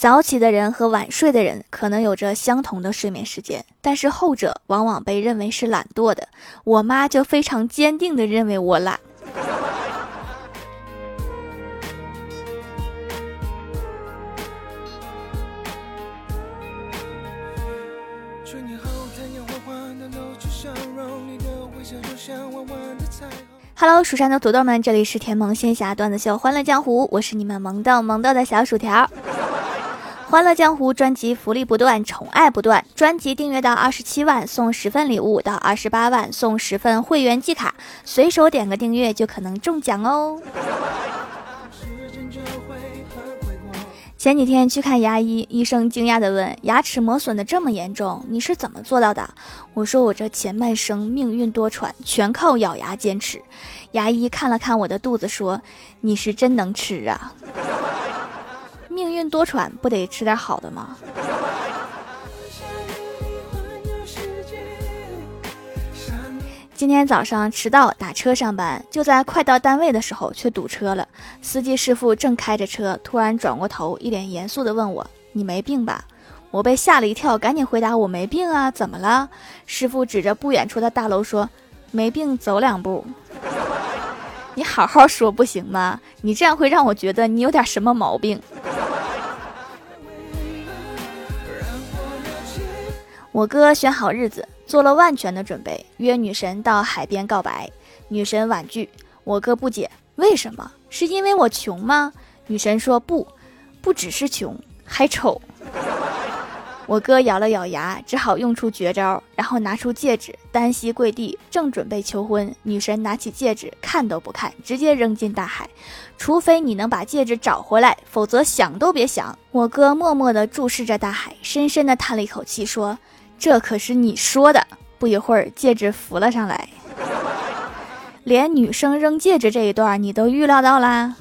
早起的人和晚睡的人可能有着相同的睡眠时间，但是后者往往被认为是懒惰的。我妈就非常坚定地认为我懒。Hello，蜀山的土豆们，这里是甜萌仙侠段子秀《欢乐江湖》，我是你们萌豆萌豆的小薯条。《欢乐江湖》专辑福利不断，宠爱不断，专辑订阅到二十七万送十份礼物，到二十八万送十份会员季卡，随手点个订阅就可能中奖哦。前几天去看牙医，医生惊讶地问：“牙齿磨损的这么严重，你是怎么做到的？”我说：“我这前半生命运多舛，全靠咬牙坚持。”牙医看了看我的肚子，说：“你是真能吃啊！命运多舛，不得吃点好的吗？”今天早上迟到打车上班，就在快到单位的时候却堵车了。司机师傅正开着车，突然转过头，一脸严肃地问我：“你没病吧？”我被吓了一跳，赶紧回答：“我没病啊，怎么了？”师傅指着不远处的大楼说：“没病，走两步。”你好好说不行吗？你这样会让我觉得你有点什么毛病。我哥选好日子。做了万全的准备，约女神到海边告白。女神婉拒，我哥不解，为什么？是因为我穷吗？女神说不，不只是穷，还丑。我哥咬了咬牙，只好用出绝招，然后拿出戒指，单膝跪地，正准备求婚。女神拿起戒指，看都不看，直接扔进大海。除非你能把戒指找回来，否则想都别想。我哥默默地注视着大海，深深地叹了一口气，说。这可是你说的。不一会儿，戒指浮了上来。连女生扔戒指这一段，你都预料到啦。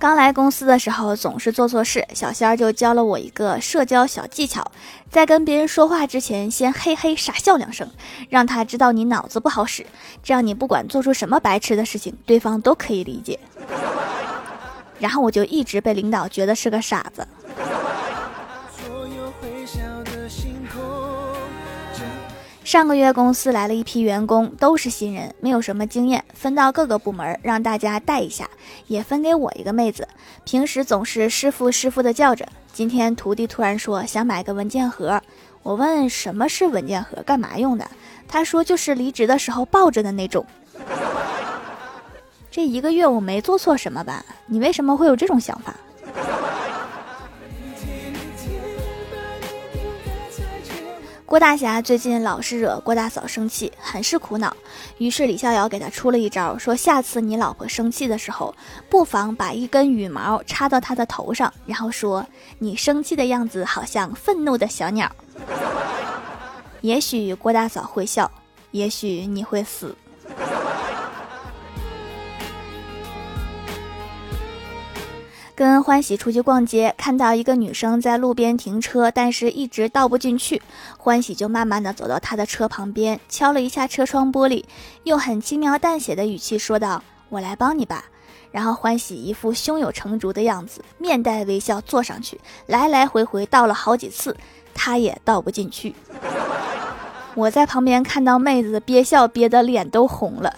刚来公司的时候，总是做错事，小仙儿就教了我一个社交小技巧：在跟别人说话之前，先嘿嘿傻笑两声，让他知道你脑子不好使。这样，你不管做出什么白痴的事情，对方都可以理解。然后我就一直被领导觉得是个傻子。上个月公司来了一批员工，都是新人，没有什么经验，分到各个部门让大家带一下，也分给我一个妹子。平时总是师傅师傅的叫着，今天徒弟突然说想买个文件盒，我问什么是文件盒，干嘛用的？他说就是离职的时候抱着的那种。这一个月我没做错什么吧？你为什么会有这种想法？郭大侠最近老是惹郭大嫂生气，很是苦恼。于是李逍遥给他出了一招，说下次你老婆生气的时候，不妨把一根羽毛插到她的头上，然后说你生气的样子好像愤怒的小鸟。也许郭大嫂会笑，也许你会死。跟欢喜出去逛街，看到一个女生在路边停车，但是一直倒不进去。欢喜就慢慢的走到她的车旁边，敲了一下车窗玻璃，用很轻描淡写的语气说道：“我来帮你吧。”然后欢喜一副胸有成竹的样子，面带微笑坐上去，来来回回倒了好几次，她也倒不进去。我在旁边看到妹子憋笑憋得脸都红了。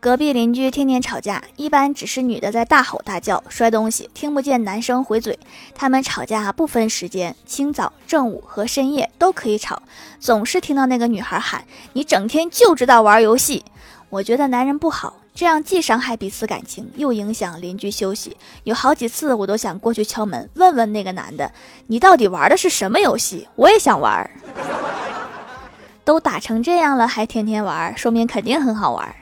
隔壁邻居天天吵架，一般只是女的在大吼大叫、摔东西，听不见男生回嘴。他们吵架不分时间，清早、正午和深夜都可以吵，总是听到那个女孩喊：“你整天就知道玩游戏。”我觉得男人不好，这样既伤害彼此感情，又影响邻居休息。有好几次我都想过去敲门，问问那个男的：“你到底玩的是什么游戏？我也想玩。”都打成这样了，还天天玩，说明肯定很好玩。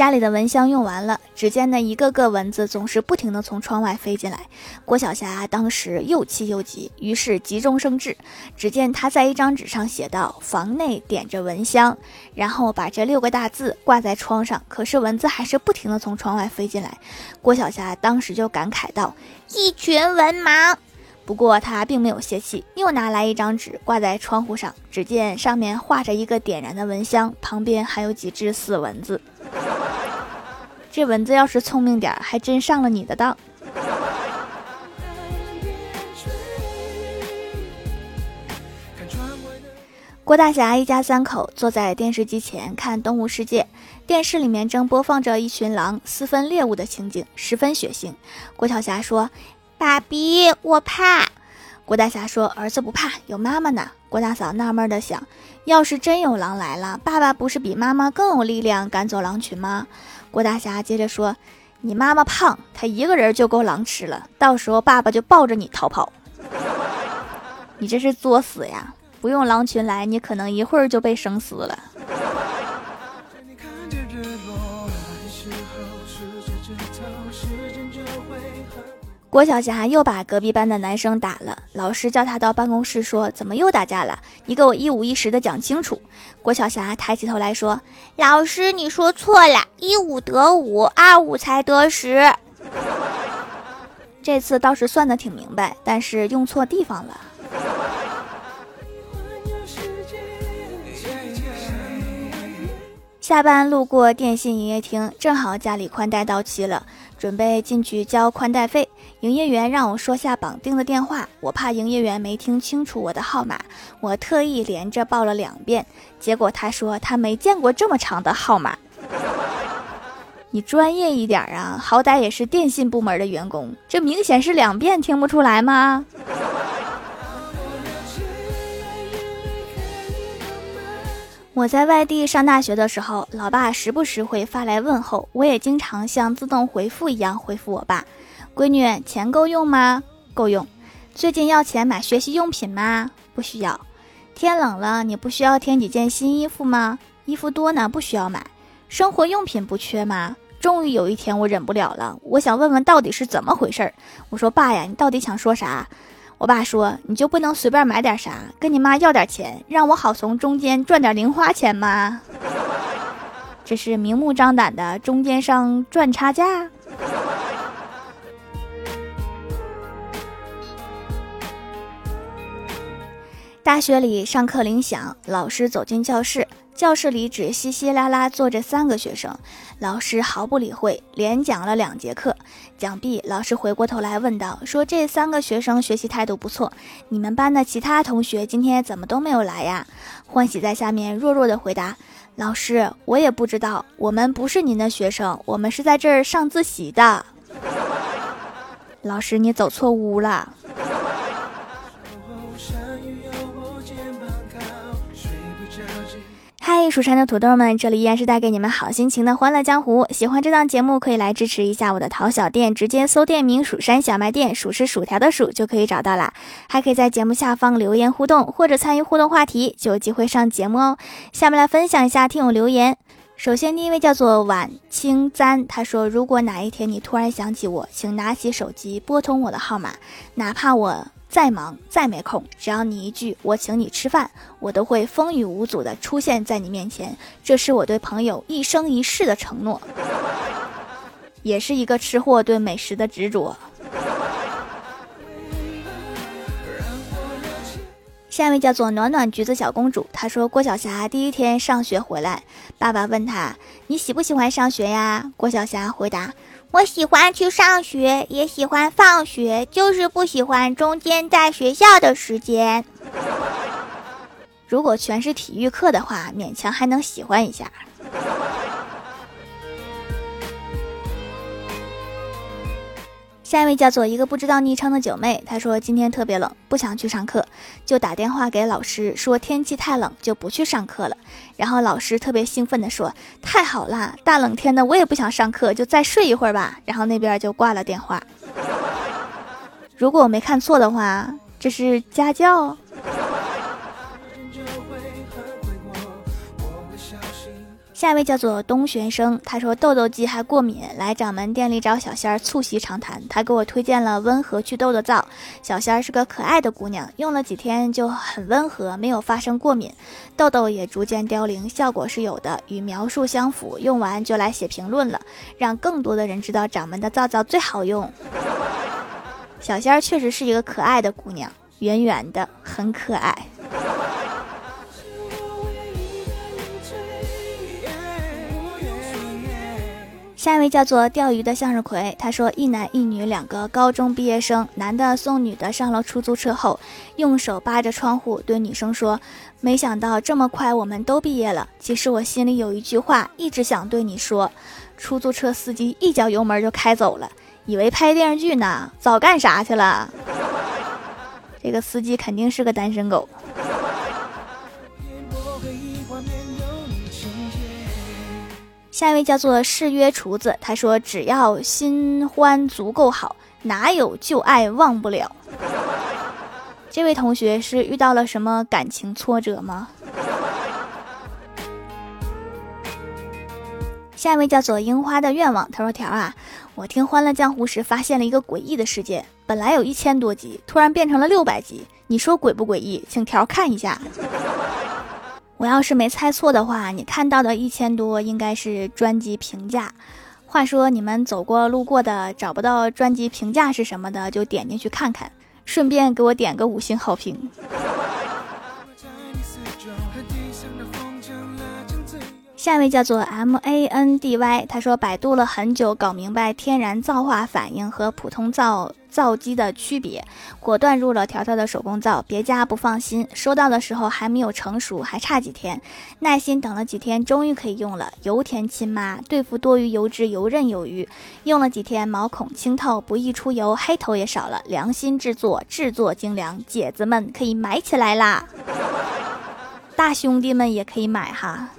家里的蚊香用完了，只见那一个个蚊子总是不停地从窗外飞进来。郭晓霞当时又气又急，于是急中生智。只见她在一张纸上写道：“房内点着蚊香”，然后把这六个大字挂在窗上。可是蚊子还是不停地从窗外飞进来。郭晓霞当时就感慨道：“一群文盲。”不过他并没有泄气，又拿来一张纸挂在窗户上，只见上面画着一个点燃的蚊香，旁边还有几只死蚊子。这蚊子要是聪明点，还真上了你的当。郭大侠一家三口坐在电视机前看《动物世界》，电视里面正播放着一群狼私分猎物的情景，十分血腥。郭晓霞说：“爸比，我怕。”郭大侠说：“儿子不怕，有妈妈呢。”郭大嫂纳闷的想：“要是真有狼来了，爸爸不是比妈妈更有力量赶走狼群吗？”郭大侠接着说：“你妈妈胖，她一个人就够狼吃了，到时候爸爸就抱着你逃跑。你这是作死呀！”不用狼群来，你可能一会儿就被生撕了。郭晓霞又把隔壁班的男生打了，老师叫他到办公室说：“怎么又打架了？你给我一五一十的讲清楚。”郭晓霞抬起头来说：“老师，你说错了，一五得五，二五才得十。”这次倒是算的挺明白，但是用错地方了。下班路过电信营业厅，正好家里宽带到期了，准备进去交宽带费。营业员让我说下绑定的电话，我怕营业员没听清楚我的号码，我特意连着报了两遍。结果他说他没见过这么长的号码。你专业一点啊，好歹也是电信部门的员工，这明显是两遍听不出来吗？我在外地上大学的时候，老爸时不时会发来问候，我也经常像自动回复一样回复我爸：“闺女，钱够用吗？够用。最近要钱买学习用品吗？不需要。天冷了，你不需要添几件新衣服吗？衣服多呢，不需要买。生活用品不缺吗？终于有一天，我忍不了了，我想问问到底是怎么回事儿。我说爸呀，你到底想说啥？”我爸说：“你就不能随便买点啥，跟你妈要点钱，让我好从中间赚点零花钱吗？这是明目张胆的中间商赚差价。”大学里上课铃响，老师走进教室。教室里只稀稀拉拉坐着三个学生，老师毫不理会，连讲了两节课。讲毕，老师回过头来问道：“说这三个学生学习态度不错，你们班的其他同学今天怎么都没有来呀？”欢喜在下面弱弱的回答：“老师，我也不知道，我们不是您的学生，我们是在这儿上自习的。”老师，你走错屋了。嗨，蜀山的土豆们，这里依然是带给你们好心情的欢乐江湖。喜欢这档节目，可以来支持一下我的淘小店，直接搜店名“蜀山小卖店”，数是薯条的数就可以找到啦。还可以在节目下方留言互动，或者参与互动话题，就有机会上节目哦。下面来分享一下听友留言。首先第一位叫做晚清簪，他说：“如果哪一天你突然想起我，请拿起手机拨通我的号码，哪怕我。”再忙再没空，只要你一句“我请你吃饭”，我都会风雨无阻地出现在你面前。这是我对朋友一生一世的承诺，也是一个吃货对美食的执着。下一位叫做暖暖橘子小公主，她说郭晓霞第一天上学回来，爸爸问她：“你喜不喜欢上学呀？”郭晓霞回答。我喜欢去上学，也喜欢放学，就是不喜欢中间在学校的时间。如果全是体育课的话，勉强还能喜欢一下。下一位叫做一个不知道昵称的九妹，她说今天特别冷，不想去上课，就打电话给老师说天气太冷，就不去上课了。然后老师特别兴奋地说：“太好啦，大冷天的我也不想上课，就再睡一会儿吧。”然后那边就挂了电话。如果我没看错的话，这是家教。下一位叫做东玄生，他说痘痘肌还过敏，来掌门店里找小仙儿促膝长谈。他给我推荐了温和祛痘的皂，小仙儿是个可爱的姑娘，用了几天就很温和，没有发生过敏，痘痘也逐渐凋零，效果是有的，与描述相符。用完就来写评论了，让更多的人知道掌门的皂皂最好用。小仙儿确实是一个可爱的姑娘，圆圆的，很可爱。下一位叫做钓鱼的向日葵，他说一男一女两个高中毕业生，男的送女的上了出租车后，用手扒着窗户对女生说：“没想到这么快我们都毕业了。其实我心里有一句话一直想对你说。”出租车司机一脚油门就开走了，以为拍电视剧呢，早干啥去了？这个司机肯定是个单身狗。下一位叫做誓约厨子，他说：“只要新欢足够好，哪有旧爱忘不了。” 这位同学是遇到了什么感情挫折吗？下一位叫做樱花的愿望，他说：“条啊，我听《欢乐江湖》时发现了一个诡异的事件，本来有一千多集，突然变成了六百集，你说诡不诡异？请条看一下。”我要是没猜错的话，你看到的一千多应该是专辑评价。话说你们走过路过的找不到专辑评价是什么的，就点进去看看，顺便给我点个五星好评。下一位叫做 M A N D Y，他说百度了很久，搞明白天然皂化反应和普通皂皂基的区别，果断入了条条的手工皂。别家不放心，收到的时候还没有成熟，还差几天，耐心等了几天，终于可以用了。油田亲妈对付多余油脂，游刃有余。用了几天，毛孔清透，不易出油，黑头也少了。良心制作，制作精良，姐子们可以买起来啦！大兄弟们也可以买哈。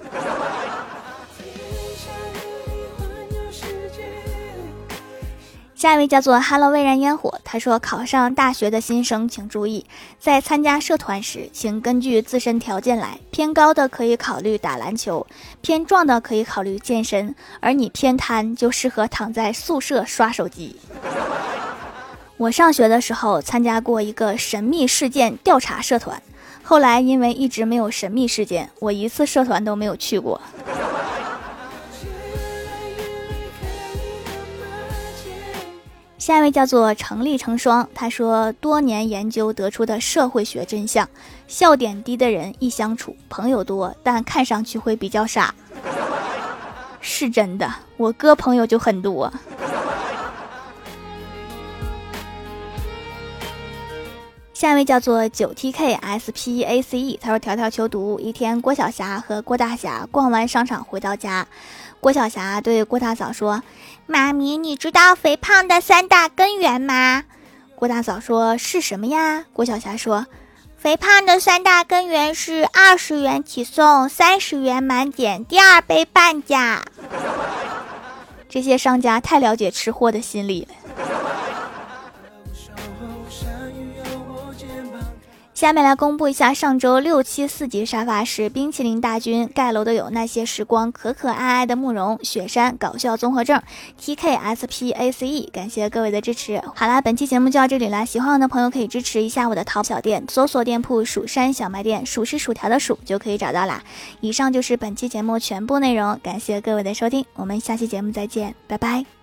下一位叫做 Hello 蔚然烟火，他说：“考上大学的新生请注意，在参加社团时，请根据自身条件来。偏高的可以考虑打篮球，偏壮的可以考虑健身，而你偏瘫就适合躺在宿舍刷手机。”我上学的时候参加过一个神秘事件调查社团，后来因为一直没有神秘事件，我一次社团都没有去过。下一位叫做成立成双，他说多年研究得出的社会学真相：笑点低的人易相处，朋友多，但看上去会比较傻。是真的，我哥朋友就很多。下一位叫做九 T K S P A C E，他说条条求读。一天，郭晓霞和郭大侠逛完商场回到家。郭晓霞对郭大嫂说：“妈咪，你知道肥胖的三大根源吗？”郭大嫂说：“是什么呀？”郭晓霞说：“肥胖的三大根源是二十元起送，三十元满减，第二杯半价。”这些商家太了解吃货的心理了。下面来公布一下上周六七四级沙发是冰淇淋大军盖楼的有那些时光可可爱爱的慕容雪山搞笑综合症 T K S P A C E，感谢各位的支持。好啦，本期节目就到这里啦，喜欢我的朋友可以支持一下我的淘小店，搜索店铺蜀山小卖店，数是薯条的数就可以找到啦。以上就是本期节目全部内容，感谢各位的收听，我们下期节目再见，拜拜。